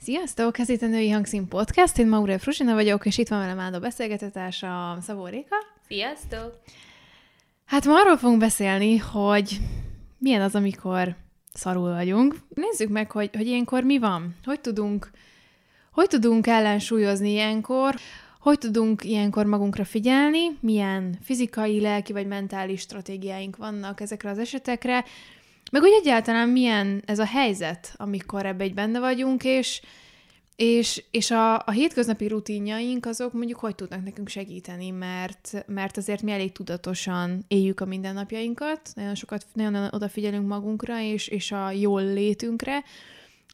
Sziasztok! Ez itt a Női Hangszín Podcast, én Maura Frusina vagyok, és itt van velem a beszélgetetása Szabó Réka. Sziasztok! Hát ma arról fogunk beszélni, hogy milyen az, amikor szarul vagyunk. Nézzük meg, hogy, hogy ilyenkor mi van. Hogy tudunk, hogy tudunk ellensúlyozni ilyenkor, hogy tudunk ilyenkor magunkra figyelni, milyen fizikai, lelki vagy mentális stratégiáink vannak ezekre az esetekre, meg úgy egyáltalán milyen ez a helyzet, amikor ebbe egy benne vagyunk, és, és, és a, a hétköznapi rutinjaink azok mondjuk hogy tudnak nekünk segíteni, mert, mert azért mi elég tudatosan éljük a mindennapjainkat, nagyon sokat, nagyon odafigyelünk magunkra és, és a jól létünkre,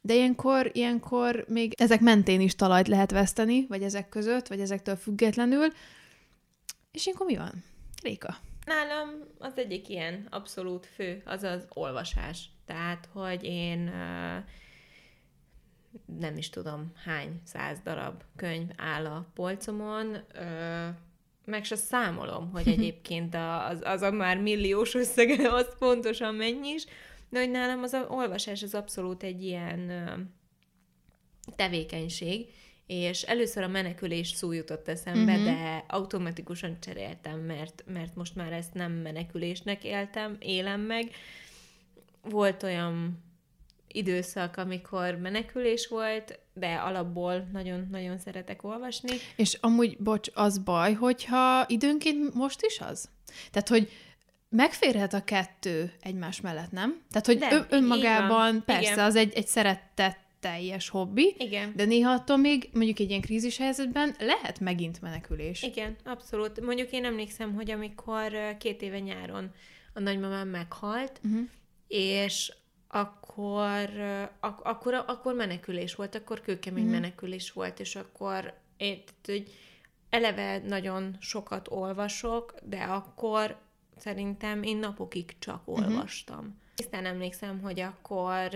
de ilyenkor, ilyenkor még ezek mentén is talajt lehet veszteni, vagy ezek között, vagy ezektől függetlenül. És ilyenkor mi van? Réka. Nálam az egyik ilyen abszolút fő, az az olvasás. Tehát, hogy én nem is tudom hány száz darab könyv áll a polcomon, meg se számolom, hogy egyébként az, az a már milliós összege az pontosan mennyi is, de hogy nálam az a olvasás az abszolút egy ilyen tevékenység, és először a menekülés szó jutott eszembe, uh-huh. de automatikusan cseréltem, mert, mert most már ezt nem menekülésnek éltem, élem meg. Volt olyan időszak, amikor menekülés volt, de alapból nagyon-nagyon szeretek olvasni. És amúgy, bocs, az baj, hogyha időnként most is az? Tehát, hogy megférhet a kettő egymás mellett, nem? Tehát, hogy de, önmagában persze, az egy, egy szeretett teljes hobbi, Igen. de néha attól még mondjuk egy ilyen krízis helyzetben lehet megint menekülés. Igen, abszolút. Mondjuk én emlékszem, hogy amikor két éve nyáron a nagymamám meghalt, uh-huh. és akkor, ak- akkor, akkor menekülés volt, akkor kőkemény uh-huh. menekülés volt, és akkor én, hogy eleve nagyon sokat olvasok, de akkor szerintem én napokig csak olvastam. Uh-huh. Aztán emlékszem, hogy akkor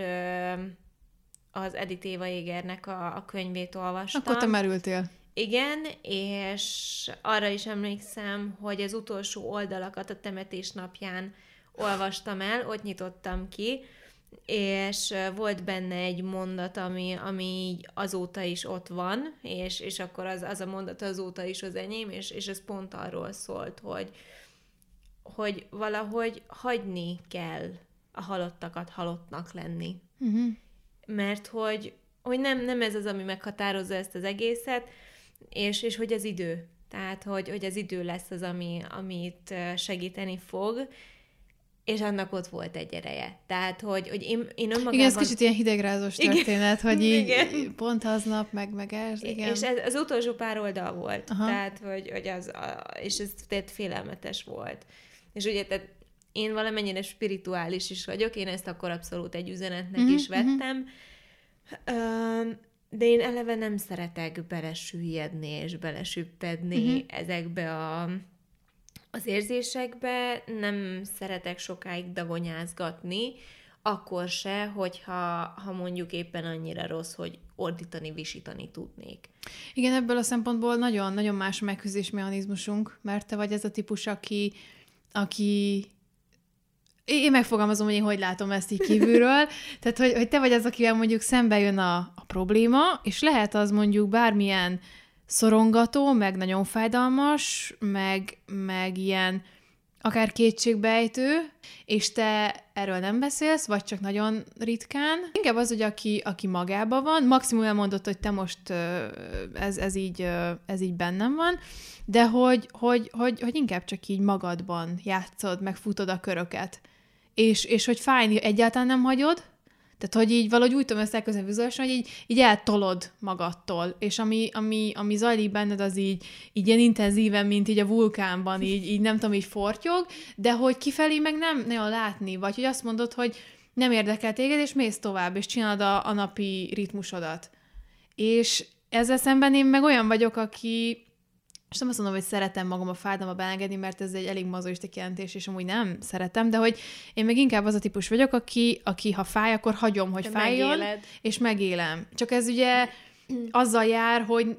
az Edith Éva Égernek a, a könyvét olvastam. Akkor te merültél. Igen, és arra is emlékszem, hogy az utolsó oldalakat a temetés napján olvastam el, ott nyitottam ki, és volt benne egy mondat, ami, ami így azóta is ott van, és, és akkor az, az a mondat azóta is az enyém, és, és ez pont arról szólt, hogy, hogy valahogy hagyni kell a halottakat halottnak lenni. Uh-huh mert hogy, hogy nem, nem ez az, ami meghatározza ezt az egészet, és, és hogy az idő. Tehát, hogy, hogy az idő lesz az, ami, amit segíteni fog, és annak ott volt egy ereje. Tehát, hogy, hogy én, én önmagában... Igen, ez kicsit ilyen hidegrázós történet, igen. hogy így igen. pont aznap, meg, meg ez, igen. És ez, az utolsó pár oldal volt. Aha. Tehát, hogy, hogy az, és ez tehát félelmetes volt. És ugye, tehát én valamennyire spirituális is vagyok, én ezt akkor abszolút egy üzenetnek mm-hmm, is vettem, mm-hmm. de én eleve nem szeretek belesüllyedni és belesüppedni mm-hmm. ezekbe a, az érzésekbe, nem szeretek sokáig dagonyázgatni, akkor se, hogyha ha mondjuk éppen annyira rossz, hogy ordítani, visítani tudnék. Igen, ebből a szempontból nagyon-nagyon más megküzdés mechanizmusunk, mert te vagy ez a típus, aki, aki én megfogalmazom, hogy én hogy látom ezt így kívülről. Tehát, hogy, hogy te vagy az, akivel mondjuk szembe jön a, a probléma, és lehet az mondjuk bármilyen szorongató, meg nagyon fájdalmas, meg, meg ilyen akár kétségbejtő, és te erről nem beszélsz, vagy csak nagyon ritkán. Inkább az, hogy aki, aki magában van, maximum elmondott, hogy te most ez, ez, így, ez így bennem van, de hogy, hogy, hogy, hogy inkább csak így magadban játszod, meg futod a köröket és, és hogy fájni egyáltalán nem hagyod, tehát, hogy így valahogy úgy tudom elközben vizuálisan, hogy így, így eltolod magadtól, és ami, ami, ami zajlik benned, az így, így ilyen intenzíven, mint így a vulkánban, így, így nem tudom, így fortyog, de hogy kifelé meg nem nagyon látni, vagy hogy azt mondod, hogy nem érdekel téged, és mész tovább, és csinálod a, a napi ritmusodat. És ezzel szemben én meg olyan vagyok, aki és nem azt mondom, hogy szeretem magam a fájdalma beengedni, mert ez egy elég mazoista kijelentés, és amúgy nem szeretem, de hogy én meg inkább az a típus vagyok, aki, aki ha fáj, akkor hagyom, hogy fájjon, megéled. és megélem. Csak ez ugye azzal jár, hogy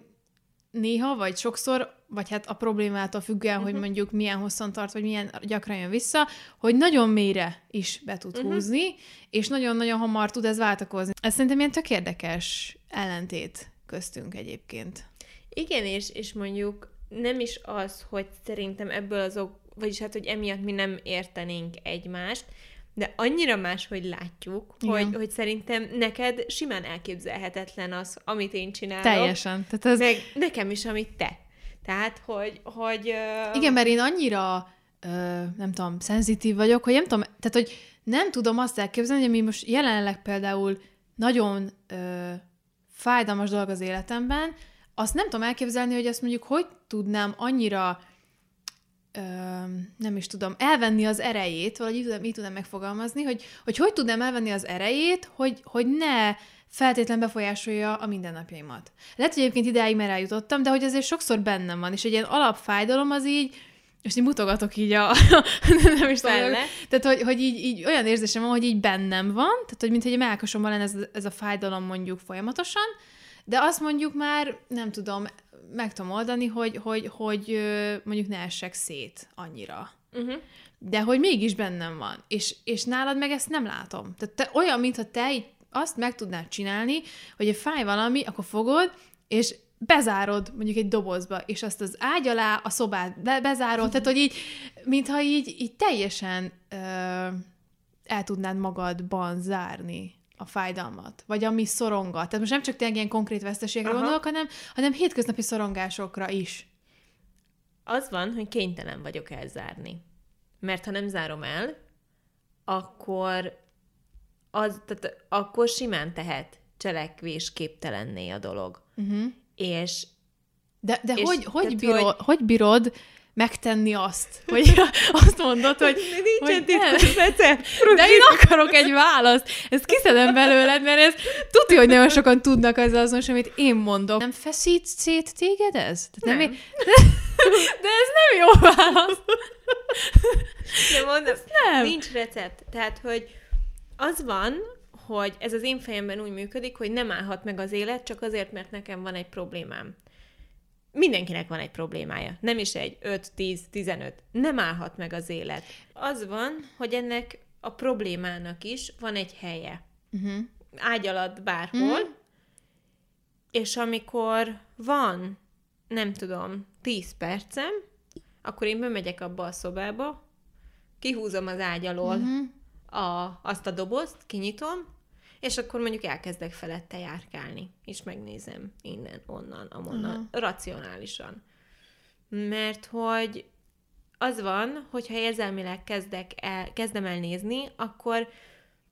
néha, vagy sokszor, vagy hát a problémától függően, uh-huh. hogy mhm. mondjuk milyen hosszan tart, vagy milyen gyakran jön vissza, hogy nagyon mélyre is be tud uh-huh. húzni, és nagyon-nagyon hamar tud ez váltakozni. Ez szerintem ilyen tök érdekes ellentét köztünk egyébként. Igen, és, és mondjuk nem is az, hogy szerintem ebből azok, vagyis hát, hogy emiatt mi nem értenénk egymást, de annyira máshogy látjuk, hogy, hogy szerintem neked simán elképzelhetetlen az, amit én csinálok. Teljesen. Tehát ez... Meg nekem is, amit te. Tehát, hogy... hogy uh... Igen, mert én annyira, uh, nem tudom, szenzitív vagyok, hogy nem tudom, tehát, hogy nem tudom azt elképzelni, hogy mi most jelenleg például nagyon uh, fájdalmas dolog az életemben, azt nem tudom elképzelni, hogy azt mondjuk hogy tudnám annyira ö, nem is tudom, elvenni az erejét, valahogy így tudom, így tudom megfogalmazni, hogy, hogy hogy tudnám elvenni az erejét, hogy, hogy ne feltétlen befolyásolja a mindennapjaimat. Lehet, hogy egyébként ideáig már eljutottam, de hogy azért sokszor bennem van, és egy ilyen alapfájdalom az így, és így mutogatok így a... nem is tudom. Tehát, hogy, hogy így, így, olyan érzésem van, hogy így bennem van, tehát, hogy mintha egy melkasomban lenne ez, ez a fájdalom mondjuk folyamatosan, de azt mondjuk már, nem tudom, meg tudom oldani, hogy, hogy, hogy mondjuk ne essek szét annyira. Uh-huh. De hogy mégis bennem van. És, és nálad meg ezt nem látom. Tehát te olyan, mintha te így azt meg tudnád csinálni, hogy egy fáj valami, akkor fogod, és bezárod mondjuk egy dobozba, és azt az ágy alá a szobát be- bezárod, tehát hogy így, mintha így, így teljesen ö, el tudnád magadban zárni a fájdalmat, vagy ami szorongat. Tehát most nem csak tényleg ilyen konkrét veszteségre Aha. gondolok, hanem, hanem hétköznapi szorongásokra is. Az van, hogy kénytelen vagyok elzárni. Mert ha nem zárom el, akkor az, tehát akkor simán tehet cselekvés képtelenné a dolog. Uh-huh. És de, de és, hogy, hogy, bírod, hogy... hogy bírod megtenni azt, hogy azt mondod, hogy... Nincsen titkos recept. De én akarok egy választ. Ezt kiszedem belőled, mert ez tudja, hogy nagyon sokan tudnak azzal azon, amit én mondok. Nem feszít szét téged ez? Nem. nem. De, de ez nem jó válasz. De mondom, nem. nincs recept. Tehát, hogy az van, hogy ez az én fejemben úgy működik, hogy nem állhat meg az élet, csak azért, mert nekem van egy problémám mindenkinek van egy problémája. Nem is egy 5, 10, 15. Nem állhat meg az élet. Az van, hogy ennek a problémának is van egy helye. Uh-huh. Ágy alatt bárhol, uh-huh. és amikor van, nem tudom, 10 percem, akkor én bemegyek abba a szobába, kihúzom az ágy alól uh-huh. a, azt a dobozt, kinyitom, és akkor mondjuk elkezdek felette járkálni, és megnézem innen, onnan, amonnan, uh-huh. racionálisan. Mert hogy az van, hogyha érzelmileg kezdek el, kezdem el nézni, akkor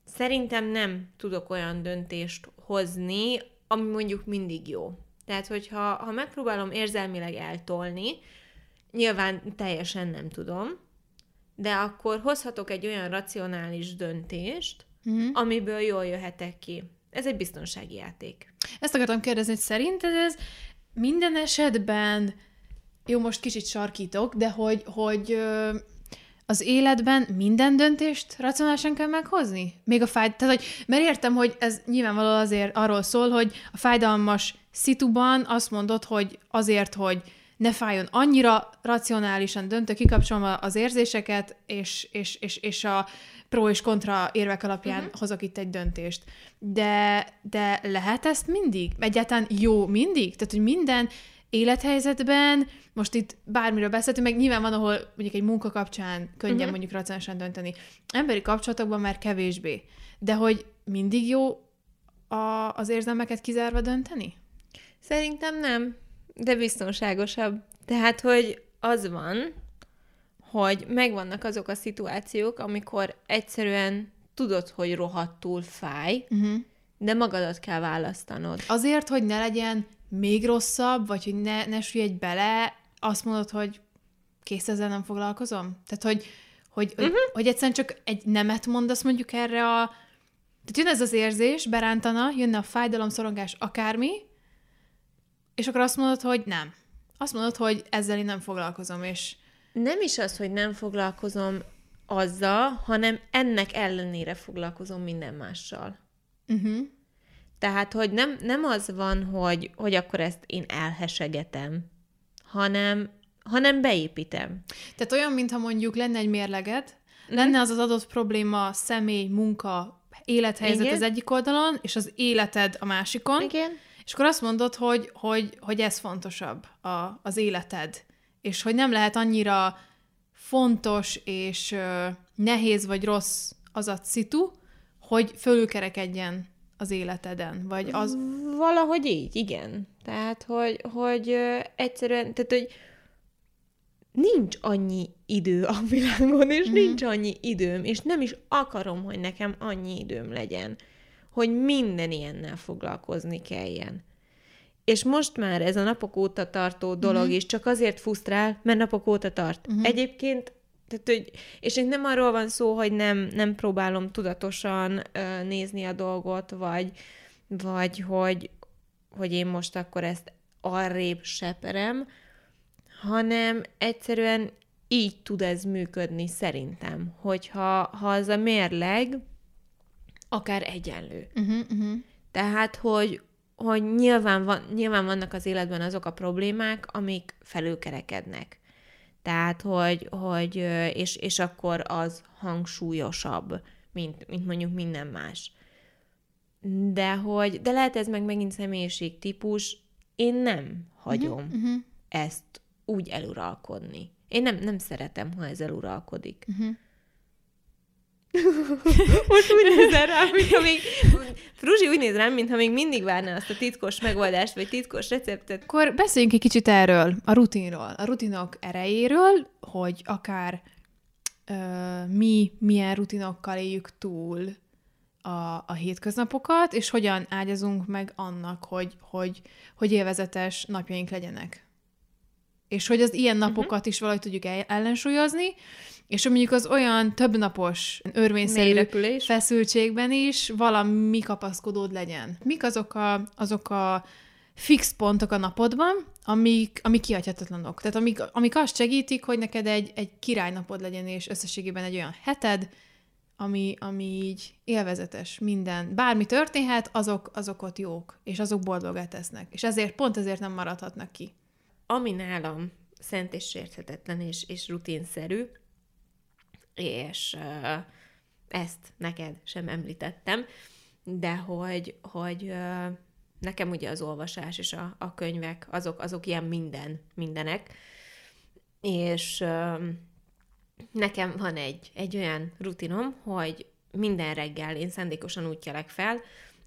szerintem nem tudok olyan döntést hozni, ami mondjuk mindig jó. Tehát, hogyha ha megpróbálom érzelmileg eltolni, nyilván teljesen nem tudom, de akkor hozhatok egy olyan racionális döntést, uh-huh. amiből jól jöhetek ki. Ez egy biztonsági játék. Ezt akartam kérdezni, hogy szerinted ez minden esetben, jó, most kicsit sarkítok, de hogy, hogy az életben minden döntést racionálisan kell meghozni? Még a fáj... Tehát, hogy, mert értem, hogy ez nyilvánvaló azért arról szól, hogy a fájdalmas szituban azt mondod, hogy azért, hogy ne fájjon annyira racionálisan döntő, kikapcsolom az érzéseket, és, és, és, és a pro és kontra érvek alapján uh-huh. hozok itt egy döntést. De, de lehet ezt mindig? Egyáltalán jó mindig? Tehát, hogy minden élethelyzetben, most itt bármiről beszéltünk, meg nyilván van, ahol mondjuk egy munka kapcsán könnyen uh-huh. mondjuk racionálisan dönteni. Emberi kapcsolatokban már kevésbé. De hogy mindig jó a, az érzelmeket kizárva dönteni? Szerintem nem, de biztonságosabb. Tehát, hogy az van, hogy megvannak azok a szituációk, amikor egyszerűen tudod, hogy rohadtul fáj, uh-huh. de magadat kell választanod. Azért, hogy ne legyen még rosszabb, vagy hogy ne, ne süllyedj bele, azt mondod, hogy kész ezzel nem foglalkozom? Tehát, hogy, hogy, uh-huh. hogy, mhm. hogy egyszerűen csak egy nemet mondasz mondjuk erre a... Tehát jön ez az érzés, berántana, jönne a fájdalom, szorongás, akármi, és akkor azt mondod, hogy nem. Azt mondod, hogy ezzel én nem foglalkozom, és nem is az, hogy nem foglalkozom azzal, hanem ennek ellenére foglalkozom minden mással. Uh-huh. Tehát, hogy nem, nem az van, hogy, hogy akkor ezt én elhesegetem, hanem, hanem beépítem. Tehát olyan, mintha mondjuk lenne egy mérleged, uh-huh. lenne az az adott probléma, személy, munka, élethelyzet Igen. az egyik oldalon, és az életed a másikon. Igen És akkor azt mondod, hogy, hogy, hogy ez fontosabb a, az életed, és hogy nem lehet annyira fontos és ö, nehéz vagy rossz az a szitu, hogy fölülkerekedjen az életeden, vagy az... Valahogy így, igen. Tehát, hogy, hogy ö, egyszerűen, tehát, hogy nincs annyi idő a világon, és mm. nincs annyi időm, és nem is akarom, hogy nekem annyi időm legyen, hogy minden ilyennel foglalkozni kelljen. És most már ez a napok óta tartó dolog mm-hmm. is csak azért fusztrál, mert napok óta tart. Mm-hmm. Egyébként, tehát, hogy, és itt nem arról van szó, hogy nem, nem próbálom tudatosan ö, nézni a dolgot, vagy, vagy hogy, hogy én most akkor ezt arrébb seperem, hanem egyszerűen így tud ez működni szerintem, hogyha ha az a mérleg akár egyenlő. Uh-huh, uh-huh. Tehát, hogy, hogy nyilván, van, nyilván vannak az életben azok a problémák, amik felülkerekednek. Tehát, hogy, hogy és, és akkor az hangsúlyosabb, mint, mint mondjuk minden más. De hogy, de lehet ez meg megint személyiségtípus, én nem hagyom uh-huh, uh-huh. ezt úgy eluralkodni. Én nem, nem szeretem, ha ez eluralkodik. Uh-huh. Most úgy nézel rám, mintha még... Fruzsi úgy néz rám, mintha még mindig várna azt a titkos megoldást, vagy titkos receptet. Akkor beszéljünk egy kicsit erről, a rutinról, a rutinok erejéről, hogy akár ö, mi milyen rutinokkal éljük túl a, a hétköznapokat, és hogyan ágyazunk meg annak, hogy, hogy, hogy élvezetes napjaink legyenek és hogy az ilyen mhm. napokat uh-huh. is valahogy tudjuk ellensúlyozni, és mondjuk az olyan többnapos örvényszerű feszültségben is valami kapaszkodód legyen. Mik azok a, azok a fix pontok a napodban, amik, amik kihagyhatatlanok. Tehát amik, amik azt segítik, hogy neked egy, egy királynapod legyen, és összességében egy olyan heted, ami, ami így élvezetes, minden. Bármi történhet, azok, azok ott jók, és azok boldogát tesznek. És ezért, pont ezért nem maradhatnak ki ami nálam szent és sérthetetlen és, és rutinszerű, és ezt neked sem említettem, de hogy, hogy nekem ugye az olvasás és a, a könyvek, azok, azok ilyen minden, mindenek, és nekem van egy, egy olyan rutinom, hogy minden reggel én szándékosan úgy kelek fel,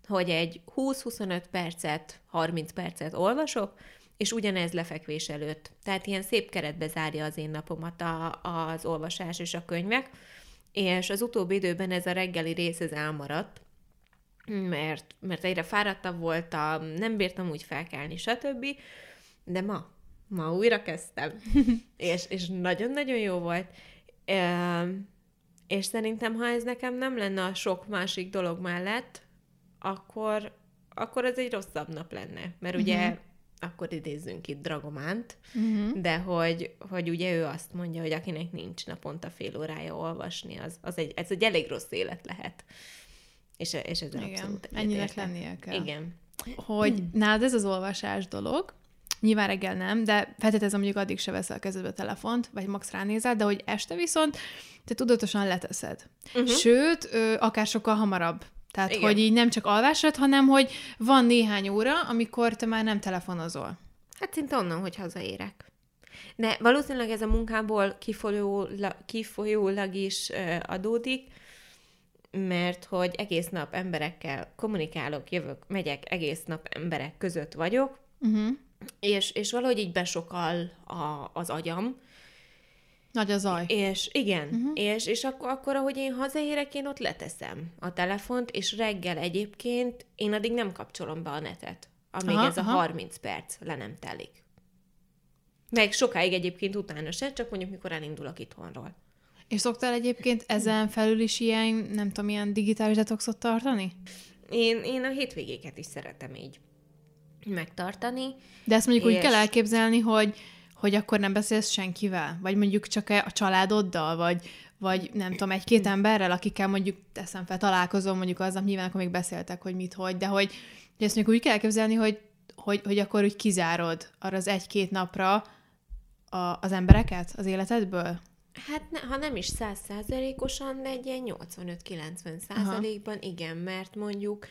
hogy egy 20-25 percet, 30 percet olvasok, és ugyanez lefekvés előtt. Tehát ilyen szép keretbe zárja az én napomat a, az olvasás és a könyvek, és az utóbbi időben ez a reggeli rész ez elmaradt, mert, mert egyre fáradtabb voltam, nem bírtam úgy felkelni, stb. De ma, ma újra kezdtem, és, és nagyon-nagyon jó volt. És szerintem, ha ez nekem nem lenne a sok másik dolog mellett, akkor, akkor ez egy rosszabb nap lenne. Mert ugye uh-huh akkor idézzünk itt Dragománt, uh-huh. de hogy, hogy ugye ő azt mondja, hogy akinek nincs naponta fél órája olvasni, az, az egy, ez egy elég rossz élet lehet. És, és ez Igen, abszolút ennyinek lennie kell. Igen. Hogy nálad ez az olvasás dolog, nyilván reggel nem, de feltételezem, mondjuk addig se veszel a kezedbe a telefont, vagy max ránézel, de hogy este viszont te tudatosan leteszed. Uh-huh. Sőt, ö, akár sokkal hamarabb tehát, Igen. hogy így nem csak alvásod, hanem hogy van néhány óra, amikor te már nem telefonozol. Hát szinte onnan, hogy hazaérek. De valószínűleg ez a munkából kifolyólag, kifolyólag is adódik, mert hogy egész nap emberekkel kommunikálok, jövök, megyek, egész nap emberek között vagyok, uh-huh. és, és valahogy így besokal a, az agyam, nagy a zaj. És igen, uh-huh. és, és akkor, akkor, ahogy én hazaérek, én ott leteszem a telefont, és reggel egyébként én addig nem kapcsolom be a netet, amíg aha, ez aha. a 30 perc le nem telik. Meg sokáig egyébként utána se, csak mondjuk mikor elindulok itthonról. És szoktál egyébként ezen felül is ilyen, nem tudom, ilyen digitális detoxot tartani? Én, én a hétvégéket is szeretem így megtartani. De ezt mondjuk és... úgy kell elképzelni, hogy hogy akkor nem beszélsz senkivel? Vagy mondjuk csak a családoddal? Vagy, vagy nem tudom, egy-két emberrel, akikkel mondjuk teszem fel, találkozom mondjuk aznap, nyilván akkor még beszéltek, hogy mit, hogy, de hogy, hogy ezt mondjuk úgy kell elképzelni, hogy, hogy, hogy akkor úgy kizárod arra az egy-két napra a, az embereket az életedből? Hát ne, ha nem is százszázalékosan, de egy ilyen 85-90 százalékban igen, mert mondjuk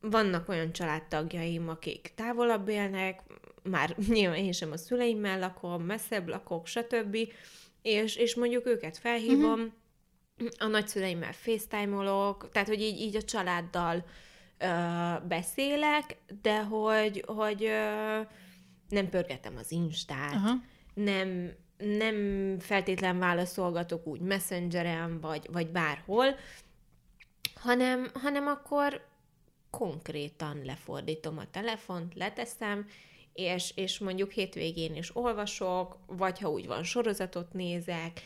vannak olyan családtagjaim, akik távolabb élnek, már nyilván én sem a szüleimmel lakom, messzebb lakok, stb. És, és mondjuk őket felhívom, uh-huh. a nagyszüleimmel facetime-olok, tehát hogy így, így a családdal ö, beszélek, de hogy, hogy ö, nem pörgetem az Instát, uh-huh. nem, nem feltétlen válaszolgatok úgy messengeren, vagy, vagy bárhol, hanem, hanem akkor konkrétan lefordítom a telefont, leteszem, és, és mondjuk hétvégén is olvasok, vagy ha úgy van, sorozatot nézek,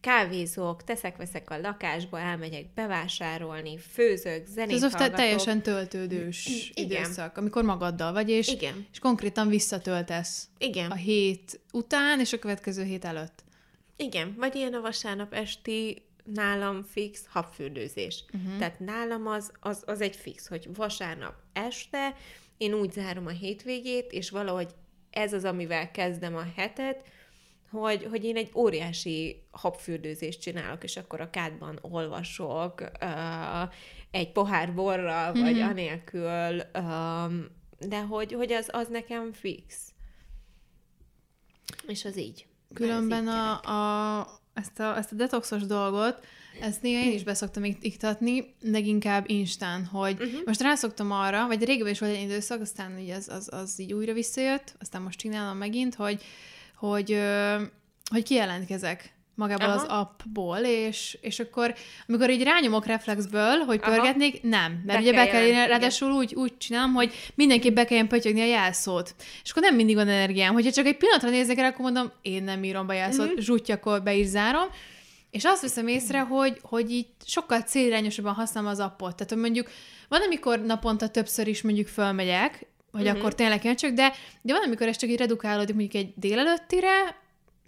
kávézok, teszek-veszek a lakásba, elmegyek bevásárolni, főzök, zenét Ez hallgatok. teljesen töltődős Igen. időszak, amikor magaddal vagy, és, Igen. és konkrétan visszatöltesz Igen. a hét után, és a következő hét előtt. Igen, vagy ilyen a vasárnap esti nálam fix habfürdőzés. Uh-huh. Tehát nálam az, az, az egy fix, hogy vasárnap este én úgy zárom a hétvégét, és valahogy ez az, amivel kezdem a hetet, hogy, hogy én egy óriási habfürdőzést csinálok, és akkor a kádban olvasok uh, egy pohár borral, mm-hmm. vagy anélkül, um, de hogy, hogy az, az nekem fix. És az így. Különben a, a, ezt, a, ezt a detoxos dolgot, ezt néha én is beszoktam iktatni, leginkább Instán, hogy uh-huh. most rászoktam arra, vagy régebben is volt egy időszak, aztán így az, az, az így újra visszajött, aztán most csinálom megint, hogy hogy, hogy kijelentkezek magából Aha. az appból, és, és akkor, amikor így rányomok reflexből, hogy Aha. pörgetnék, nem. Mert be ugye be kell, jelen, ráadásul úgy, úgy csinálom, hogy mindenképp be kelljen pötyögni a jelszót. És akkor nem mindig van energiám. Hogyha csak egy pillanatra nézek el, akkor mondom, én nem írom be jelszót, uh-huh. zsútyakor be is zárom. És azt veszem észre, hogy, hogy így sokkal célirányosabban használom az appot. Tehát, hogy mondjuk van, amikor naponta többször is mondjuk fölmegyek, hogy uh-huh. akkor tényleg csak, de, de van, amikor ez csak így redukálódik mondjuk egy délelőttire,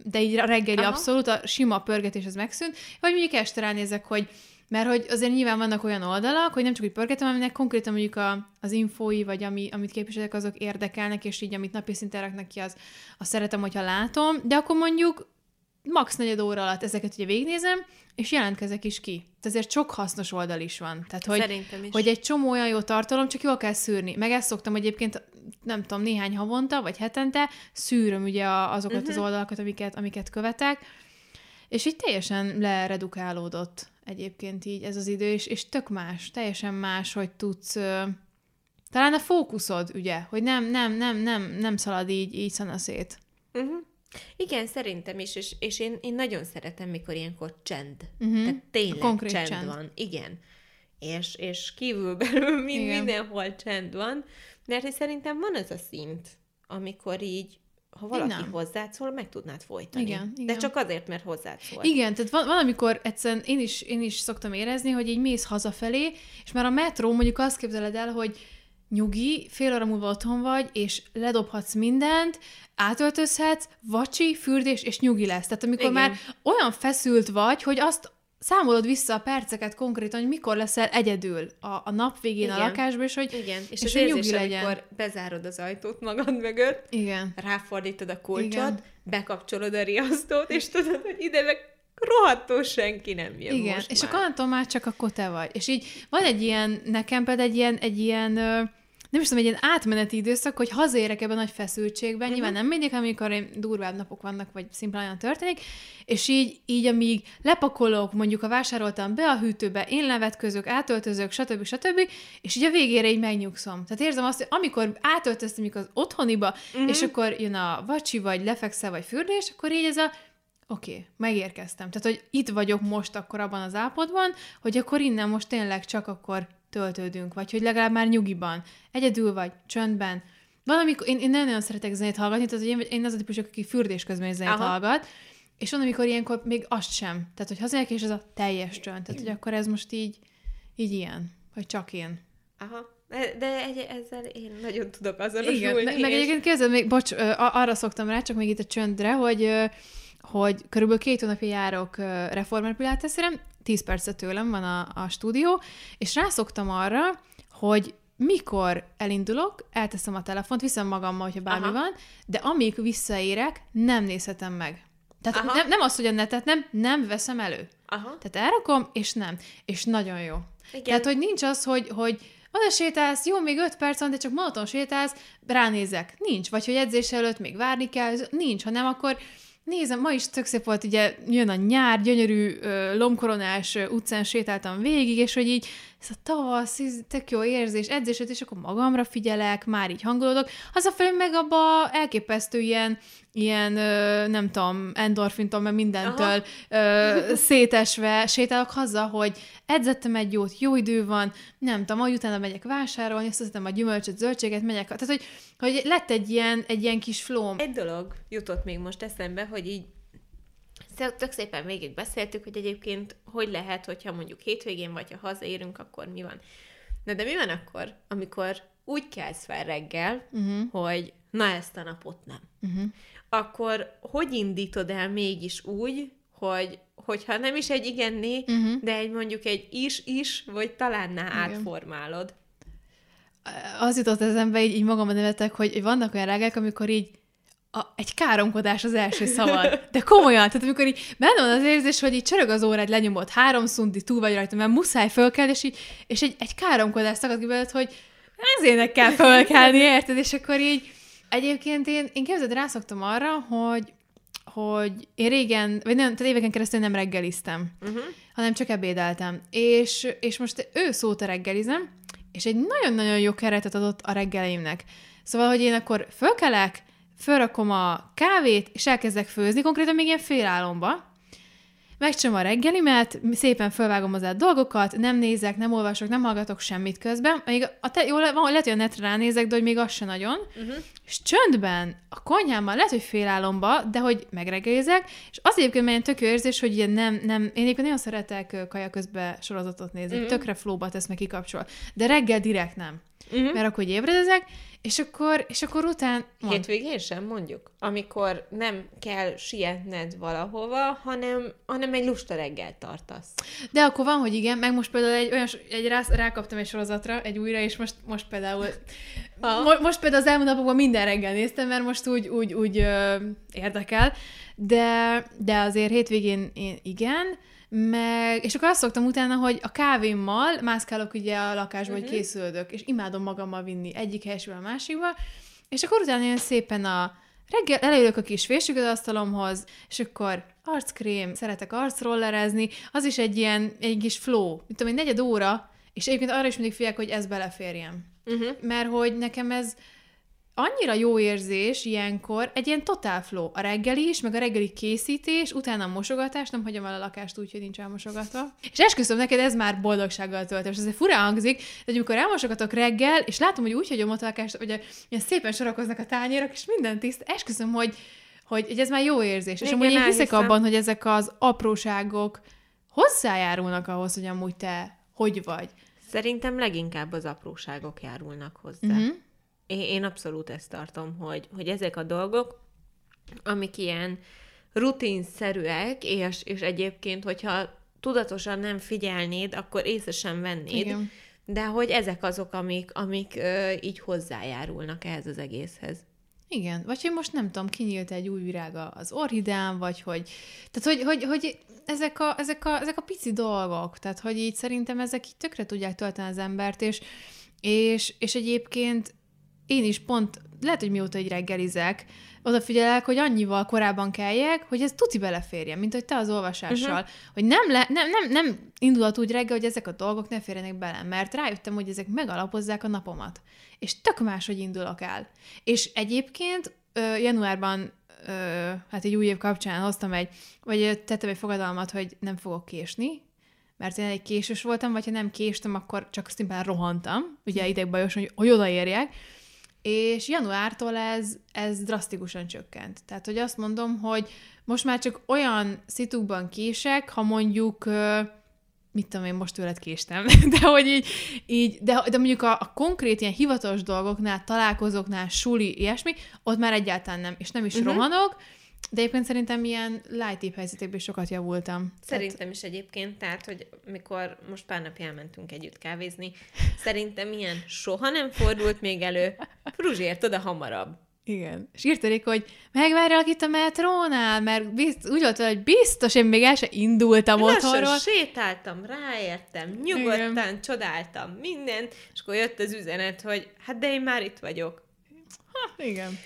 de így a reggeli Aha. abszolút, a sima pörgetés az megszűnt, vagy mondjuk este ránézek, hogy mert hogy azért nyilván vannak olyan oldalak, hogy nem csak úgy pörgetem, aminek konkrétan mondjuk a, az infói, vagy ami, amit képviselek, azok érdekelnek, és így amit napi szinten raknak ki, az, az szeretem, hogyha látom, de akkor mondjuk max. negyed óra alatt ezeket ugye végignézem, és jelentkezek is ki. Ezért sok hasznos oldal is van. Tehát, hogy, Szerintem is. hogy egy csomó olyan jó tartalom, csak jól kell szűrni. Meg ezt szoktam egyébként, nem tudom, néhány havonta, vagy hetente szűröm ugye azokat uh-huh. az mhm. oldalakat, amiket, amiket követek, és így teljesen leredukálódott egyébként így ez az idő, és, és tök más, teljesen más, hogy tudsz talán a fókuszod, ugye, hogy nem, nem, nem, nem, nem szalad így, így szanaszét. Uh-huh. Igen, szerintem is, és, és én, én nagyon szeretem, mikor ilyenkor csend. Uh-huh. Tehát tényleg csend, csend van. Igen. És, és kívülbelül mind, Igen. mindenhol csend van, mert szerintem van ez a szint, amikor így ha valaki nem. hozzád szól, meg tudnád folytani. Igen, igen. De csak azért, mert hozzád szól. Igen, tehát van, van amikor egyszerűen én is, én is szoktam érezni, hogy így mész hazafelé, és már a metró mondjuk azt képzeled el, hogy nyugi, fél óra múlva otthon vagy, és ledobhatsz mindent, átöltözhetsz, vacsi, fürdés, és nyugi lesz. Tehát amikor Igen. már olyan feszült vagy, hogy azt számolod vissza a perceket konkrétan, hogy mikor leszel egyedül a, a nap végén Igen. a lakásban, és hogy, Igen. És, és az hogy nyugi legyen. amikor bezárod az ajtót magad mögött, Igen. ráfordítod a kulcsot, Igen. bekapcsolod a riasztót, és tudod, hogy ide meg rohadtó senki nem jön Igen, most és már. akkor onnantól már csak akkor te vagy. És így van egy ilyen, nekem például egy ilyen, egy ilyen nem is tudom, egy ilyen átmeneti időszak, hogy hazaérek ebben nagy feszültségben, uh-huh. nyilván nem mindig, amikor én durvább napok vannak, vagy szimplán olyan történik, és így, így amíg lepakolok, mondjuk a vásároltam be a hűtőbe, én levetközök, átöltözök, stb. stb., és így a végére így megnyugszom. Tehát érzem azt, hogy amikor átöltöztem az otthoniba, uh-huh. és akkor jön a vacsi, vagy lefekszel, vagy fürdés, akkor így ez a oké, okay, megérkeztem. Tehát, hogy itt vagyok most akkor abban az állapotban, hogy akkor innen most tényleg csak akkor töltődünk, vagy hogy legalább már nyugiban, egyedül vagy, csöndben. Valamikor, én, én nagyon-nagyon szeretek zenét hallgatni, tehát hogy én, én az a típusok, aki fürdés közben zenét Aha. hallgat, és van, amikor ilyenkor még azt sem. Tehát, hogy hazajek, és ez a teljes csönd. Tehát, hogy akkor ez most így, így ilyen, vagy csak én. Aha. De egy, ezzel én nagyon tudok azonosulni. Igen, meg, és... egyébként kérdezem, még, bocs, arra szoktam rá, csak még itt a csöndre, hogy hogy körülbelül két hónapja járok reformer pilatesre, 10 percet tőlem van a, a stúdió, és rászoktam arra, hogy mikor elindulok, elteszem a telefont, viszem magammal, hogyha bármi Aha. van, de amíg visszaérek, nem nézhetem meg. Tehát nem, nem az, hogy a netet nem, nem veszem elő. Aha. Tehát elrakom, és nem. És nagyon jó. Igen. Tehát, hogy nincs az, hogy, hogy oda sétálsz, jó, még öt perc van, de csak monoton sétálsz, ránézek. Nincs. Vagy hogy edzés előtt még várni kell, nincs. Ha nem, akkor Nézem, ma is tök szép volt, ugye jön a nyár, gyönyörű lomkoronás utcán sétáltam végig, és hogy így ez a tavasz, ez tök jó érzés, edzését, és akkor magamra figyelek, már így hangolódok. Hazafelé meg abba elképesztő ilyen, ilyen nem tudom, endorfintól, mert mindentől ö, szétesve sétálok haza, hogy edzettem egy jót, jó idő van, nem tudom, majd utána megyek vásárolni, összeszedtem a gyümölcsöt, zöldséget, megyek, tehát hogy, hogy lett egy ilyen, egy ilyen kis flóm. Egy dolog jutott még most eszembe, hogy így tök szépen végig beszéltük, hogy egyébként hogy lehet, hogyha mondjuk hétvégén vagy ha hazaérünk, akkor mi van. Na de mi van akkor, amikor úgy kelsz fel reggel, uh-huh. hogy na ezt a napot nem. Uh-huh. Akkor hogy indítod el mégis úgy, hogy hogyha nem is egy igenné, uh-huh. de egy mondjuk egy is-is, vagy talán átformálod. Az jutott eszembe, így, így magamban nevetek, hogy vannak olyan reggek, amikor így a, egy káromkodás az első szavad. De komolyan, tehát amikor így benne van az érzés, hogy így csörög az órád, lenyomod három szunti, túl vagy rajta, mert muszáj fölkelni, és, így, és egy, egy káromkodás szakad ki belőled, hogy ezért kell fölkelni, érted? És akkor így egyébként én, én képzeld, rászoktam arra, hogy hogy én régen, vagy nem, tehát éveken keresztül nem reggeliztem, uh-huh. hanem csak ebédeltem. És, és most ő szóta reggelizem, és egy nagyon-nagyon jó keretet adott a reggeleimnek. Szóval, hogy én akkor fölkelek, fölrakom a kávét, és elkezdek főzni, konkrétan még ilyen félálomba. Megcsom a reggelimet, szépen fölvágom hozzá dolgokat, nem nézek, nem olvasok, nem hallgatok semmit közben. Még a te, jó, van, lehet, hogy a netre ránézek, de hogy még az se nagyon. Uh-huh. És csöndben, a konyhámban, lehet, hogy félálomba, de hogy megreggelizek, és az egyébként milyen tök jó érzés, hogy ugye nem, nem, én egyébként nagyon szeretek kaja közben sorozatot nézni, uh-huh. tökre flóba tesz meg kikapcsol, de reggel direkt nem. Uh-huh. Mert akkor ébredezek, és akkor, és akkor után... Mond. Hétvégén sem mondjuk, amikor nem kell sietned valahova, hanem, hanem egy lusta reggel tartasz. De akkor van, hogy igen, meg most például egy olyan, egy rá, rákaptam egy sorozatra, egy újra, és most, most például mo, most például az elmúlt napokban minden reggel néztem, mert most úgy, úgy, úgy ö, érdekel, de, de azért hétvégén én igen, meg, és akkor azt szoktam utána, hogy a kávémmal mászkálok ugye a lakásba, uh-huh. hogy mhm. készülök, és imádom magammal vinni egyik helyesből a másikba, és akkor utána ilyen szépen a reggel elejülök a kis fésüket asztalomhoz, és akkor arckrém, szeretek arcrollerezni, az is egy ilyen, egy kis flow, mint tudom, egy negyed óra, és egyébként arra is mindig figyelek, hogy ez beleférjem. Uh-huh. Mert hogy nekem ez, annyira jó érzés ilyenkor, egy ilyen totál flow. A reggeli is, meg a reggeli készítés, utána a mosogatás, nem hagyom el a lakást úgy, hogy nincs elmosogatva. És esküszöm neked, ez már boldogsággal töltöm. És ez fura hangzik, de amikor elmosogatok reggel, és látom, hogy úgy hagyom ott a lakást, hogy ilyen szépen sorakoznak a tányérok, és minden tiszt, esküszöm, hogy, hogy, hogy ez már jó érzés. Igen, és amúgy én hiszek abban, hogy ezek az apróságok hozzájárulnak ahhoz, hogy amúgy te hogy vagy. Szerintem leginkább az apróságok járulnak hozzá. Uh-huh én abszolút ezt tartom, hogy, hogy ezek a dolgok, amik ilyen rutinszerűek, és, és egyébként, hogyha tudatosan nem figyelnéd, akkor észre sem vennéd, Igen. de hogy ezek azok, amik, amik ö, így hozzájárulnak ehhez az egészhez. Igen, vagy hogy most nem tudom, kinyílt egy új virága az orhidán, vagy hogy, tehát hogy, hogy, hogy ezek, a, ezek, a, ezek a pici dolgok, tehát hogy így szerintem ezek így tökre tudják tölteni az embert, és, és, és egyébként én is pont, lehet, hogy mióta egy reggelizek, odafigyelek, hogy annyival korábban keljek, hogy ez tuti beleférjen, mint hogy te az olvasással. Uh-huh. Hogy nem, le, nem, nem, nem indulat úgy reggel, hogy ezek a dolgok ne férjenek bele, mert rájöttem, hogy ezek megalapozzák a napomat. És tök máshogy indulok el. És egyébként ö, januárban ö, hát egy új év kapcsán hoztam egy, vagy tettem egy fogadalmat, hogy nem fogok késni, mert én egy késős voltam, vagy ha nem késtem, akkor csak szimplán rohantam, ugye idegbajosan, hogy, hogy odaérjek, és januártól ez, ez drasztikusan csökkent. Tehát, hogy azt mondom, hogy most már csak olyan szitukban kések, ha mondjuk, mit tudom én, most tőled késtem, de hogy így, így de, de mondjuk a, a konkrét ilyen hivatalos dolgoknál, találkozóknál, suli, ilyesmi, ott már egyáltalán nem, és nem is uh-huh. rohanok, de egyébként szerintem ilyen light helyzetekben sokat javultam. Szerintem tehát... is egyébként, tehát, hogy mikor most pár napja elmentünk együtt kávézni, szerintem ilyen soha nem fordult még elő. Fruzsért oda hamarabb. Igen. És írta Rika, hogy megvárjalak itt a metrónál, mert bizt, úgy volt, hogy biztos, én még el se indultam Lassan otthonról. sétáltam, ráértem, nyugodtan, Igen. csodáltam mindent, és akkor jött az üzenet, hogy hát de én már itt vagyok. Ha, igen.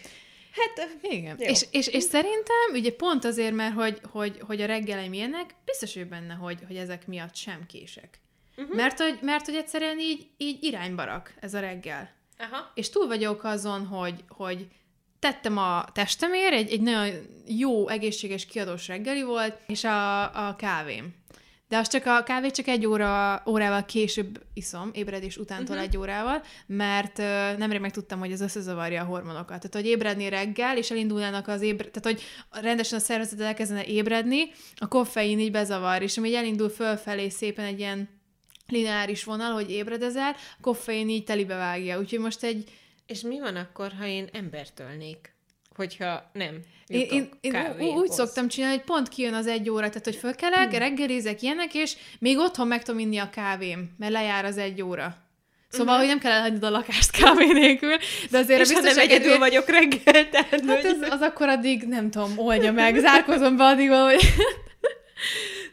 Hát, Igen. Jó. És, és, és, szerintem, ugye pont azért, mert hogy, hogy, hogy a reggeleim ilyenek, biztos ő benne, hogy, hogy ezek miatt sem kések. Uh-huh. Mert, hogy, mert hogy egyszerűen így, így irányba rak ez a reggel. aha. És túl vagyok azon, hogy, hogy tettem a testemért, egy, egy nagyon jó, egészséges, kiadós reggeli volt, és a, a kávém. De az csak a kávé csak egy óra, órával később iszom, ébredés utántól uh-huh. egy órával, mert uh, nemrég megtudtam, hogy ez összezavarja a hormonokat. Tehát, hogy ébredni reggel, és elindulnának az ébred... Tehát, hogy rendesen a szervezet elkezdene ébredni, a koffein így bezavar, és amíg elindul fölfelé szépen egy ilyen lineáris vonal, hogy ébredezel, koffein így telibe vágja. Úgyhogy most egy, És mi van akkor, ha én embert ölnék? Hogyha nem Én, én, én úgy szoktam csinálni, hogy pont kijön az egy óra, tehát hogy fölkelek, hmm. reggelizek ilyenek, és még otthon meg tudom inni a kávém, mert lejár az egy óra. Szóval, uh-huh. hogy nem kell elhagynod a lakást kávé nélkül, de azért És ha nem egyedül kedvéért- vagyok reggel, tehát Hát hogy- ez, az akkor addig, nem tudom, oldja meg, zárkozom be addig valahogy.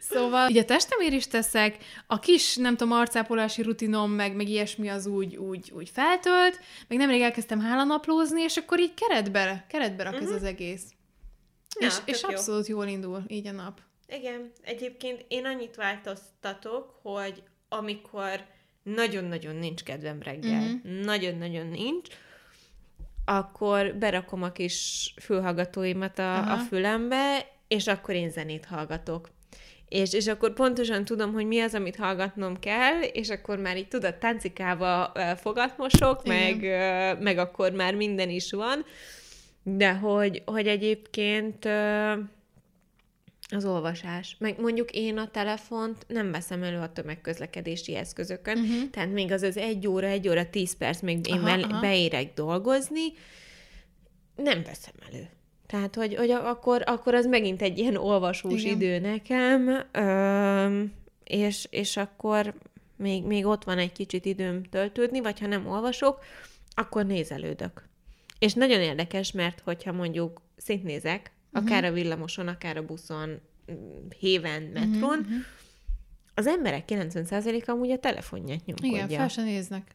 Szóval, így a testemért is teszek, a kis, nem tudom, arcápolási rutinom, meg, meg ilyesmi az úgy, úgy, úgy feltölt, meg nemrég elkezdtem hálanaplózni, és akkor így keretbe, keretbe rak uh-huh. ez az egész. Na, és, és jó. abszolút jól indul így a nap. Igen, egyébként én annyit változtatok, hogy amikor nagyon-nagyon nincs kedvem reggel, Mhm. nagyon-nagyon nincs, akkor berakom a kis fülhallgatóimat a, a Aha. fülembe, és akkor én zenét hallgatok. És, és akkor pontosan tudom, hogy mi az, amit hallgatnom kell, és akkor már így tudod, táncikába ö, fogat mosok, Igen. meg, meg akkor már minden is van, de hogy, hogy egyébként az olvasás. Meg mondjuk én a telefont nem veszem elő a tömegközlekedési eszközökön, uh-huh. tehát még az az egy óra, egy óra, tíz perc, még én aha, aha. beérek dolgozni, nem veszem elő. Tehát, hogy, hogy akkor, akkor az megint egy ilyen olvasós Igen. idő nekem, öm, és, és akkor még, még ott van egy kicsit időm töltődni, vagy ha nem olvasok, akkor nézelődök. És nagyon érdekes, mert hogyha mondjuk szintnézek, akár a villamoson, akár a buszon, héven, metron, Mhm, mhm. az emberek 90%-a amúgy a telefonját nyomkodja. Igen, fel se néznek.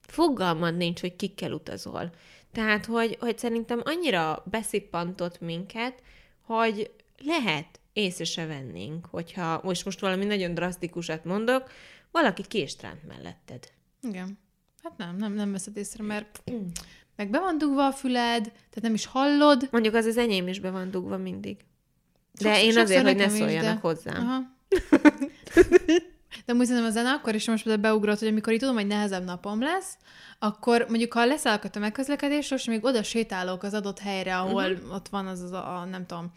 Fogalmad nincs, hogy kikkel utazol. Tehát, hogy, hogy szerintem annyira beszippantott minket, hogy lehet észre se vennénk, hogyha most, most valami nagyon drasztikusat mondok, valaki késtránt melletted. Igen. Hát nem, nem, nem veszed észre, mert meg be van dugva a füled, tehát nem is hallod. Mondjuk az az enyém is be van dugva mindig. De Sokszor- én azért, hogy ne nekem is, szóljanak de- hozzám. Aha. De amúgy szerintem a zene akkor is most beugrott, hogy amikor így tudom, hogy nehezebb napom lesz, akkor mondjuk, ha leszállok a tömegközlekedésről, és még oda sétálok az adott helyre, ahol uh-huh. ott van az, az a, a, nem tudom,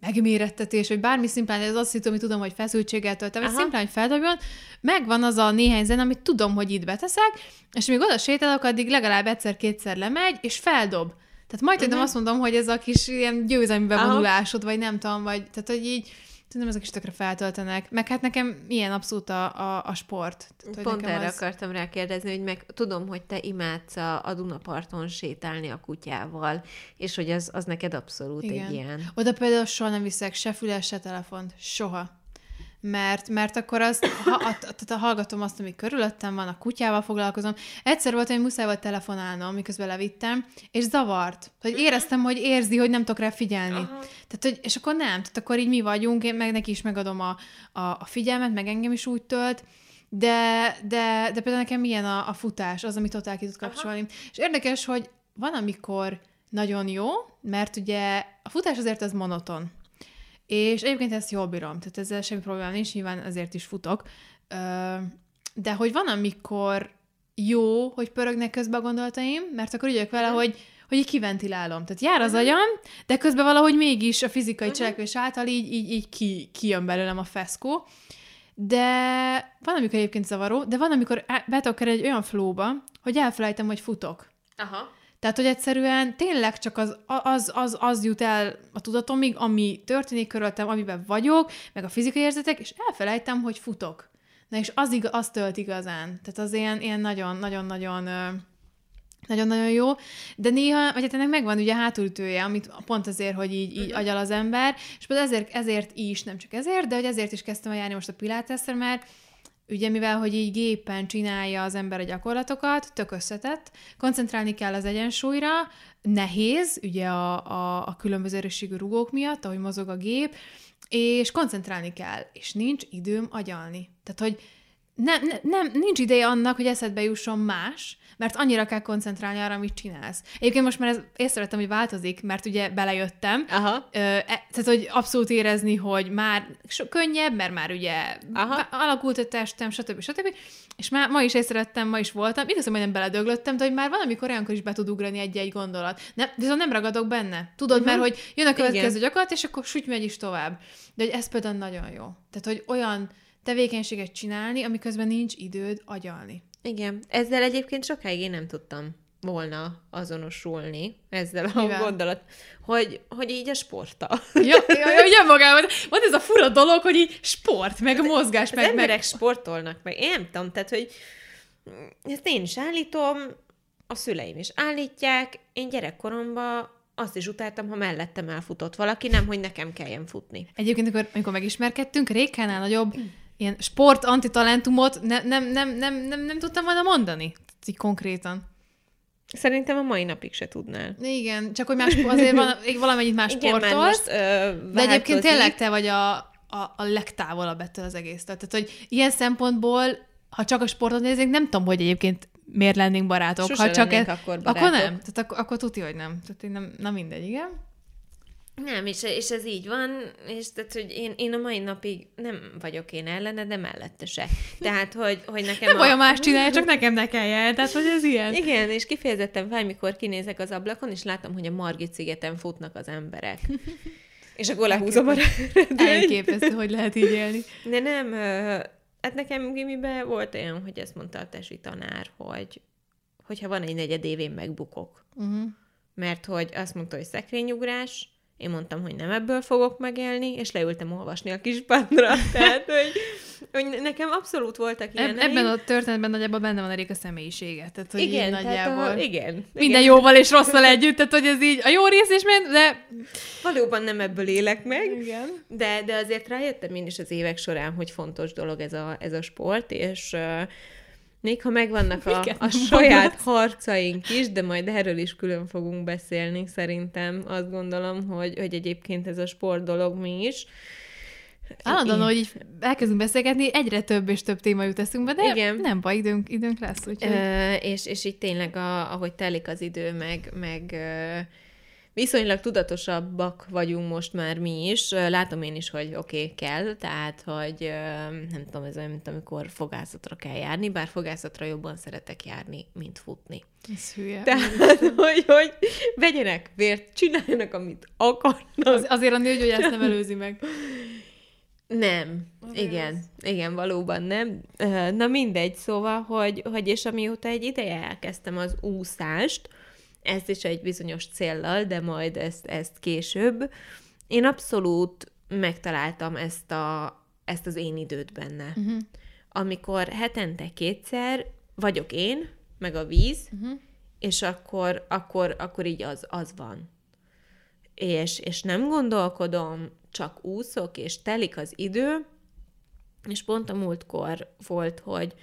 megmérettetés, vagy bármi szimplán, ez azt hiszem, hogy tudom, hogy feszültséggel töltem, vagy szimplán, hogy feldobjon, megvan az a néhány zene, amit tudom, hogy itt beteszek, és még oda sétálok, addig legalább egyszer-kétszer lemegy, és feldob. Tehát majd uh-huh. azt mondom, hogy ez a kis ilyen győzelmi bevonulásod, vagy nem tudom, vagy, tehát hogy így, tudom, ezek is tökre feltöltenek. Meg hát nekem ilyen abszolút a, a, a sport. Tehát, Pont nekem erre az... akartam rákérdezni, hogy meg tudom, hogy te imádsz a, a Dunaparton sétálni a kutyával, és hogy az, az neked abszolút Igen. egy ilyen... Oda például soha nem viszek se füles, se telefont. Soha. Mert, mert akkor az, ha, a, a hallgatom azt, ami körülöttem van, a kutyával foglalkozom. Egyszer volt, hogy muszáj volt telefonálnom, miközben levittem, és zavart. Hogy éreztem, hogy érzi, hogy nem tudok rá figyelni. Aha. Tehát, hogy, és akkor nem, tehát akkor így mi vagyunk, én meg neki is megadom a, a, a figyelmet, meg engem is úgy tölt, de, de, de például nekem ilyen a, a futás, az, amit totál ki tud kapcsolni. Aha. És érdekes, hogy van, amikor nagyon jó, mert ugye a futás azért az monoton. És egyébként ezt jól bírom, tehát ezzel semmi probléma nincs, nyilván azért is futok. De hogy van, amikor jó, hogy pörögnek közben a gondolataim, mert akkor vagyok vele, hogy, hogy így kiventilálom. Tehát jár az agyam, de közben valahogy mégis a fizikai cselekvés által így, így, így ki, kijön belőlem a feszkó. De van, amikor egyébként zavaró, de van, amikor á- be tudok kerülni egy olyan flowba, hogy elfelejtem, hogy futok. Aha. Tehát, hogy egyszerűen tényleg csak az, az, az, az jut el a tudatomig, ami történik körülöttem, amiben vagyok, meg a fizikai érzetek, és elfelejtem, hogy futok. Na és az, igaz, az tölt igazán. Tehát az ilyen, ilyen nagyon, nagyon, nagyon nagyon-nagyon jó, de néha, vagy hát ennek megvan ugye a hátulütője, amit pont azért, hogy így, így agyal az ember, és például ezért, ezért is, nem csak ezért, de hogy ezért is kezdtem el járni most a piláteszre, mert ugye mivel, hogy így gépen csinálja az ember a gyakorlatokat, tök összetett, koncentrálni kell az egyensúlyra, nehéz, ugye a, a, a különböző erősségű rugók miatt, ahogy mozog a gép, és koncentrálni kell, és nincs időm agyalni. Tehát, hogy nem, nem, nincs ideje annak, hogy eszedbe jusson más, mert annyira kell koncentrálni arra, amit csinálsz. Egyébként most már ez, észrevettem, hogy változik, mert ugye belejöttem. Aha. Ö, e, tehát, hogy abszolút érezni, hogy már so, könnyebb, mert már ugye Aha. alakult a testem, stb. stb. És már ma is észrevettem, ma is voltam. Igaz, hogy majdnem beledöglöttem, de hogy már valamikor olyankor is be tud ugrani egy-egy gondolat. Nem, viszont nem ragadok benne. Tudod, uh-huh. mert hogy jön a következő Igen. gyakorlat, és akkor süt megy is tovább. De hogy ez például nagyon jó. Tehát, hogy olyan tevékenységet csinálni, amiközben nincs időd agyalni. Igen, ezzel egyébként sokáig én nem tudtam volna azonosulni ezzel a Mivel? gondolat, hogy, hogy így a sporttal. Ja, ja, ja, ugye magában. Van ez a fura dolog, hogy így sport, meg a mozgás, az meg... emberek meg... sportolnak, meg én nem tudom, tehát, hogy ezt én is állítom, a szüleim is állítják, én gyerekkoromban azt is utáltam, ha mellettem elfutott valaki, nem, hogy nekem kelljen futni. Egyébként, amikor, amikor megismerkedtünk, Rékánál nagyobb ilyen sport antitalentumot ne, nem, nem, nem, nem, nem tudtam volna mondani. Így konkrétan. Szerintem a mai napig se tudnál. Igen, csak hogy más, azért van, valamennyit más Igen, sportolsz. Most, ö, de egyébként tényleg te vagy a, a, a legtávolabb ettől az egész. Tehát, hogy ilyen szempontból, ha csak a sportot nézzük, nem tudom, hogy egyébként miért lennénk barátok. Sose ha csak ez, akkor barátok. Akkor nem. Tehát akkor, akkor tuti, hogy nem. Tehát én nem, na mindegy, igen. Nem, és, és ez így van, és tehát, hogy én, én a mai napig nem vagyok én ellene, de mellette se. Tehát, hogy, hogy nekem... Nem a... olyan más csinálja, csak nekem ne kelljen, tehát, hogy ez ilyen. Igen, és kifejezetten fáj, mikor kinézek az ablakon, és látom, hogy a Margit szigeten futnak az emberek. És akkor lehúzom a Elképesztő, hogy lehet így élni. De nem, hát nekem gimiben volt olyan, hogy ezt mondta a tesi tanár, hogy hogyha van egy negyed évén megbukok. Uh-huh. Mert hogy azt mondta, hogy szekrényugrás, én mondtam, hogy nem ebből fogok megélni, és leültem olvasni a kispadra. Tehát, hogy, hogy nekem abszolút voltak ilyen. Ebben a történetben nagyjából benne van elég a személyisége. Tehát, hogy igen, nagyjából. A, igen. Minden igen. jóval és rosszal együtt, tehát hogy ez így a jó rész is ment, de... Valóban nem ebből élek meg. Igen. De, de azért rájöttem én is az évek során, hogy fontos dolog ez a, ez a sport, és uh, még ha megvannak a, a saját harcaink is, de majd erről is külön fogunk beszélni, szerintem azt gondolom, hogy, hogy egyébként ez a sport dolog mi is. Állandóan, hogy így elkezdünk beszélgetni, egyre több és több téma jut eszünkbe, de Igen. nem baj, időnk, időnk lesz. Úgyhogy... Ö, és, és így tényleg, a, ahogy telik az idő, meg, meg viszonylag tudatosabbak vagyunk most már mi is. Látom én is, hogy oké, okay, kell, tehát, hogy nem tudom, ez olyan, mint amikor fogászatra kell járni, bár fogászatra jobban szeretek járni, mint futni. Ez hülye. Tehát, hogy, hogy vegyenek vért, csináljanak, amit akarnak. Az, azért a nőgyógyász nem előzi meg. Nem, Azért igen, az... igen, valóban nem. Na mindegy, szóval, hogy, hogy és amióta egy ideje elkezdtem az úszást, ezt is egy bizonyos céllal, de majd ezt, ezt később. Én abszolút megtaláltam ezt, a, ezt az én időt benne. Uh-huh. Amikor hetente kétszer vagyok én, meg a víz, uh-huh. és akkor, akkor, akkor így az, az van. És, és nem gondolkodom, csak úszok, és telik az idő, és pont a múltkor volt, hogy,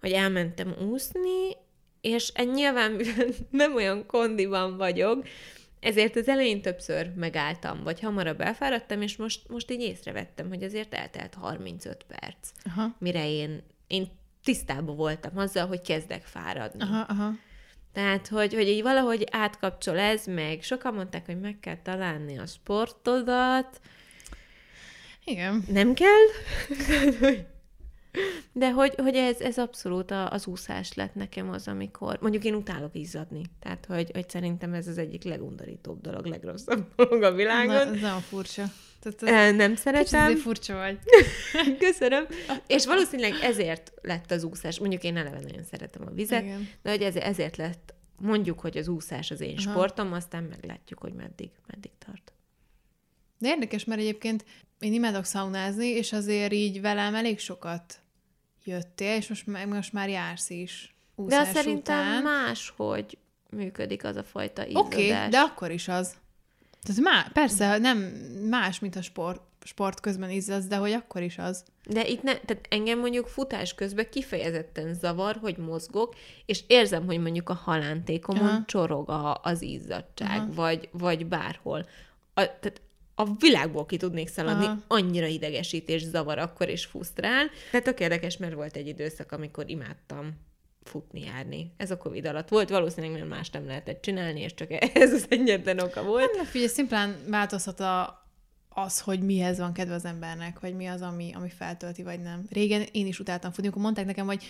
hogy elmentem úszni, és nyilván, mivel nem olyan kondiban vagyok, ezért az elején többször megálltam, vagy hamarabb elfáradtam, és most, most így észrevettem, hogy azért eltelt 35 perc, aha. mire én, én tisztában voltam azzal, hogy kezdek fáradni. Aha, aha. Tehát, hogy, hogy így valahogy átkapcsol ez, meg sokan mondták, hogy meg kell találni a sportodat. Igen. Nem kell? De hogy, hogy ez, ez abszolút az úszás lett nekem az, amikor, mondjuk én utálok izzadni, tehát hogy, hogy szerintem ez az egyik legundorítóbb dolog, legrosszabb dolog a világon. Na, ez nem furcsa. Tehát nem szeretem. Kicsit furcsa vagy. Köszönöm. És valószínűleg ezért lett az úszás. Mondjuk én eleve nagyon szeretem a vizet, Igen. de hogy ezért, ezért lett mondjuk, hogy az úszás az én Aha. sportom, aztán meglátjuk, hogy meddig, meddig tart. De érdekes, mert egyébként én imádok szaunázni, és azért így velem elég sokat jöttél, és most, most már jársz is. De szerintem máshogy működik az a fajta Oké, izzadás. okay, de akkor is az. Tehát má, persze, nem más, mint a sport, sport közben izzadsz, de hogy akkor is az. De itt ne, tehát engem mondjuk futás közben kifejezetten zavar, hogy mozgok, és érzem, hogy mondjuk a halántékomon Aha. csorog a, az izzadság, Aha. vagy, vagy bárhol. A, tehát a világból ki tudnék szaladni, Aha. annyira idegesít és zavar akkor, és frusztrál. De tök érdekes, mert volt egy időszak, amikor imádtam futni, járni. Ez a Covid alatt volt, valószínűleg mert más nem lehetett csinálni, és csak ez az egyetlen oka volt. Na figyelj, szimplán változhat a, az, hogy mihez van kedve az embernek, vagy mi az, ami, ami feltölti, vagy nem. Régen én is utáltam futni, akkor mondták nekem, hogy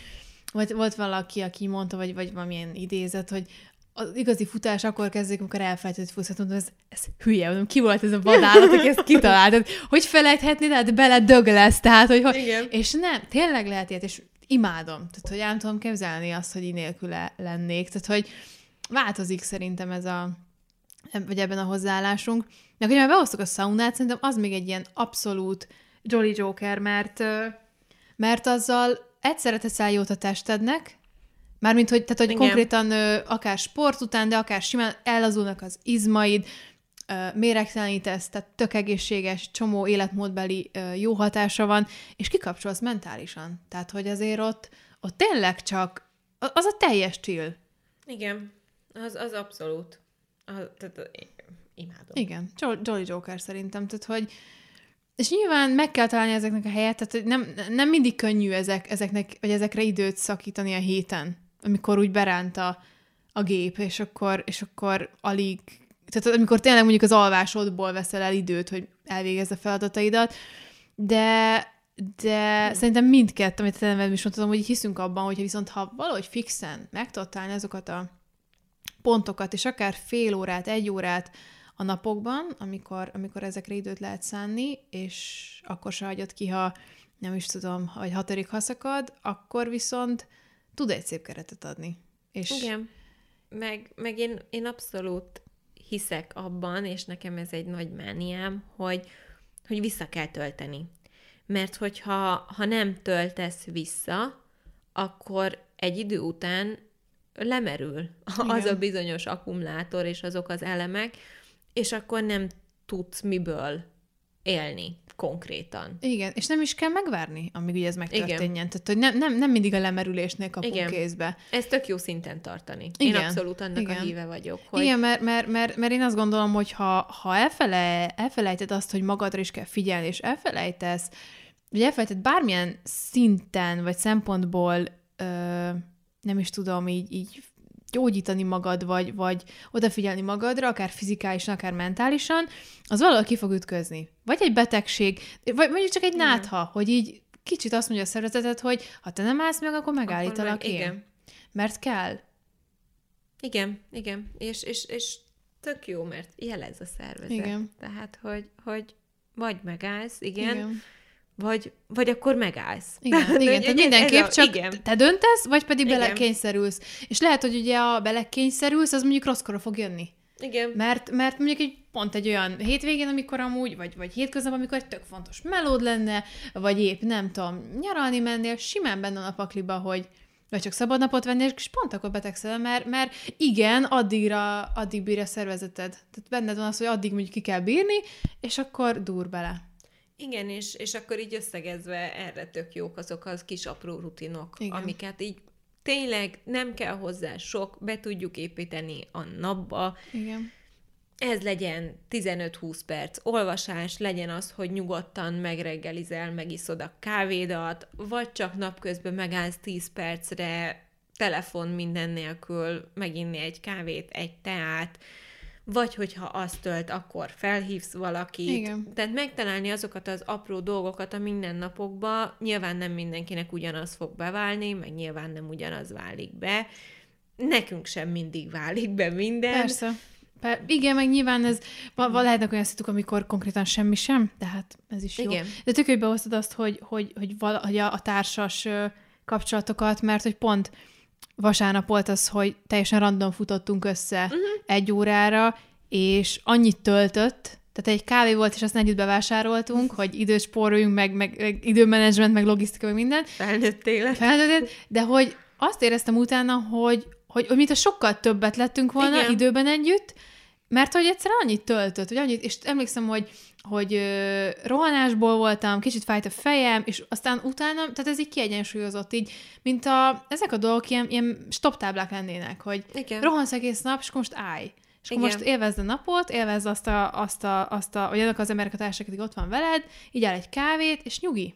volt, volt valaki, aki mondta, vagy, vagy valamilyen idézet, hogy az igazi futás akkor kezdődik, amikor elfelejtett, Mondom, ez, ez hülye, mondom, ki volt ez a vadállat, aki ezt kitalált? Tehát, hogy felejthetni, tehát bele dög lesz, tehát, hogy, hogy Igen. és nem, tényleg lehet ilyet, és imádom. Tehát, hogy el nem tudom képzelni azt, hogy én nélküle lennék. Tehát, hogy változik szerintem ez a, vagy ebben a hozzáállásunk. De hogy már behoztuk a szaunát, szerintem az még egy ilyen abszolút Jolly Joker, mert, mert azzal egyszerre teszel jót a testednek, Mármint, hogy, tehát, hogy Igen. konkrétan ö, akár sport után, de akár simán ellazulnak az izmaid, méregtelenítesz, tehát tök egészséges, csomó életmódbeli jó hatása van, és kikapcsolsz mentálisan. Tehát, hogy azért ott, ott tényleg csak az a teljes chill. Igen, az, az abszolút. A, tehát, imádom. Igen, Jo- Jolly Joker szerintem, tehát, hogy és nyilván meg kell találni ezeknek a helyet, tehát nem, nem mindig könnyű ezek, ezeknek, vagy ezekre időt szakítani a héten, amikor úgy beránt a, a gép, és akkor, és akkor alig, tehát amikor tényleg mondjuk az alvásodból veszel el időt, hogy elvégezz a feladataidat, de de szerintem mindkettő, amit te is mondtam, hogy hiszünk abban, hogyha viszont ha valahogy fixen meg tudod azokat a pontokat, és akár fél órát, egy órát a napokban, amikor, amikor ezekre időt lehet szánni, és akkor se hagyod ki, ha nem is tudom, vagy hatodik haszakad, akkor viszont tud egy szép keretet adni. És Igen. Meg, meg én, én abszolút hiszek abban, és nekem ez egy nagy mániám, hogy, hogy vissza kell tölteni. Mert hogyha ha nem töltesz vissza, akkor egy idő után lemerül az Igen. a bizonyos akkumulátor és azok az elemek, és akkor nem tudsz miből élni konkrétan. Igen, és nem is kell megvárni, amíg ugye ez megtörténjen. Igen. Tehát, hogy nem, nem, nem mindig a lemerülésnél kapunk Igen. kézbe. Ez tök jó szinten tartani. Én Igen. abszolút annak Igen. a híve vagyok, Hogy... Igen, mert, mert, mert, mert én azt gondolom, hogy ha, ha elfele, elfelejted azt, hogy magadra is kell figyelni, és elfelejtesz, vagy elfelejted bármilyen szinten, vagy szempontból, ö, nem is tudom, így, így gyógyítani magad, vagy, vagy odafigyelni magadra, akár fizikálisan, akár mentálisan, az valahol ki fog ütközni. Vagy egy betegség, vagy mondjuk csak egy Igen. nátha, hogy így kicsit azt mondja a szervezeted, hogy ha te nem állsz meg, akkor megállítalak akkor meg, én. igen. Mert kell. Igen, igen. És, és, és tök jó, mert jelez a szervezet. Igen. Tehát, hogy, hogy vagy megállsz, igen, igen. Vagy, vagy akkor megállsz. Igen, De igen tehát mindenképp a- csak igen. te döntesz, vagy pedig Igen. belekényszerülsz. És lehet, hogy ugye a belekényszerülsz, az mondjuk rosszkor fog jönni. Igen. Mert, mert mondjuk egy pont egy olyan hétvégén, amikor amúgy, vagy, vagy hétköznap, amikor egy tök fontos melód lenne, vagy épp nem tudom, nyaralni mennél, simán benne a pakliba, hogy vagy csak szabad napot vennél, és pont akkor betegszel, mert, mert igen, addigra, addig bír a szervezeted. Tehát benned van az, hogy addig mondjuk ki kell bírni, és akkor dur bele. Igen, és, és akkor így összegezve erre tök jók azok az kis apró rutinok, Igen. Amiket így tényleg nem kell hozzá sok, be tudjuk építeni a napba. Igen. Ez legyen 15-20 perc olvasás, legyen az, hogy nyugodtan megreggelizel, megiszod a kávédat, vagy csak napközben megállsz 10 percre, telefon minden nélkül, meginni egy kávét, egy teát, vagy hogyha azt tölt, akkor felhívsz valakit. Igen. Tehát megtalálni azokat az apró dolgokat a mindennapokba, nyilván nem mindenkinek ugyanaz fog beválni, meg nyilván nem ugyanaz válik be. Nekünk sem mindig válik be minden. Persze. Per, igen, meg nyilván ez, va, va, lehetnek olyan szituk, amikor konkrétan semmi sem, de hát ez is jó. Igen. De tök, hogy behoztad azt, hogy, hogy, hogy, vala, hogy a, a társas kapcsolatokat, mert hogy pont vasárnap volt az, hogy teljesen random futottunk össze uh-huh. egy órára, és annyit töltött, tehát egy kávé volt, és azt együtt bevásároltunk, hogy időt spóroljunk, meg, meg, meg időmenedzsment, meg logisztika, meg minden, Felnőtt élet. felnőtted, de hogy azt éreztem utána, hogy, hogy, hogy mint a sokkal többet lettünk volna Igen. időben együtt, mert hogy egyszer annyit töltött, hogy annyit, és emlékszem, hogy, hogy ö, rohanásból voltam, kicsit fájt a fejem, és aztán utána, tehát ez így kiegyensúlyozott, így, mint a, ezek a dolgok ilyen, ilyen stop táblák lennének, hogy Igen. rohansz egész nap, és akkor most állj. És akkor Igen. most élvezd a napot, élvezd azt a, azt a, azt a vagy annak az emberek a társak, akik ott van veled, így áll egy kávét, és nyugi.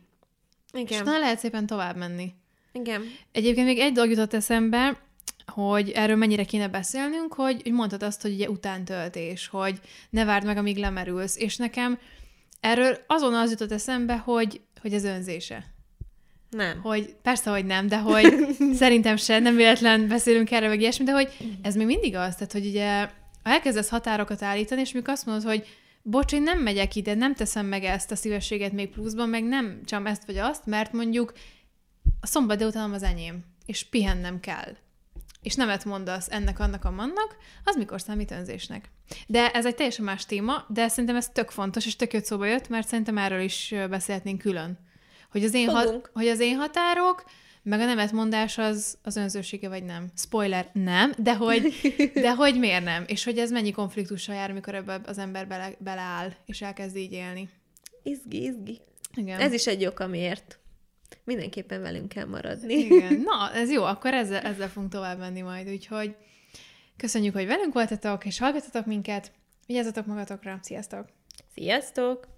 És Igen. utána lehet szépen tovább menni. Igen. Egyébként még egy dolog jutott eszembe, hogy erről mennyire kéne beszélnünk, hogy, hogy mondtad azt, hogy ugye utántöltés, hogy ne várd meg, amíg lemerülsz. És nekem erről azon az jutott eszembe, hogy, hogy ez önzése. Nem. Hogy persze, hogy nem, de hogy szerintem se, nem véletlen beszélünk erről, meg ilyesmi, de hogy ez még mindig az, tehát hogy ugye ha elkezdesz határokat állítani, és mikor azt mondod, hogy bocs, én nem megyek ide, nem teszem meg ezt a szívességet még pluszban, meg nem csak ezt vagy azt, mert mondjuk a szombat délután az enyém, és pihennem kell. És nemet mondasz ennek, annak, amannak, az mikor számít önzésnek. De ez egy teljesen más téma, de szerintem ez tök fontos, és tök jött szóba jött, mert szerintem erről is beszélhetnénk külön. Hogy az én, hat, hogy az én határok, meg a nemetmondás az, az önzősége, vagy nem. Spoiler, nem, de hogy, de hogy miért nem? És hogy ez mennyi konfliktussal jár, amikor ebbe az ember bele, beleáll, és elkezd így élni. Izgi, izgi. Igen. Ez is egy ok, amiért mindenképpen velünk kell maradni. Igen. Na, ez jó, akkor ezzel, ezzel fogunk tovább menni majd, úgyhogy köszönjük, hogy velünk voltatok, és hallgatatok minket. Vigyázzatok magatokra. Sziasztok! Sziasztok!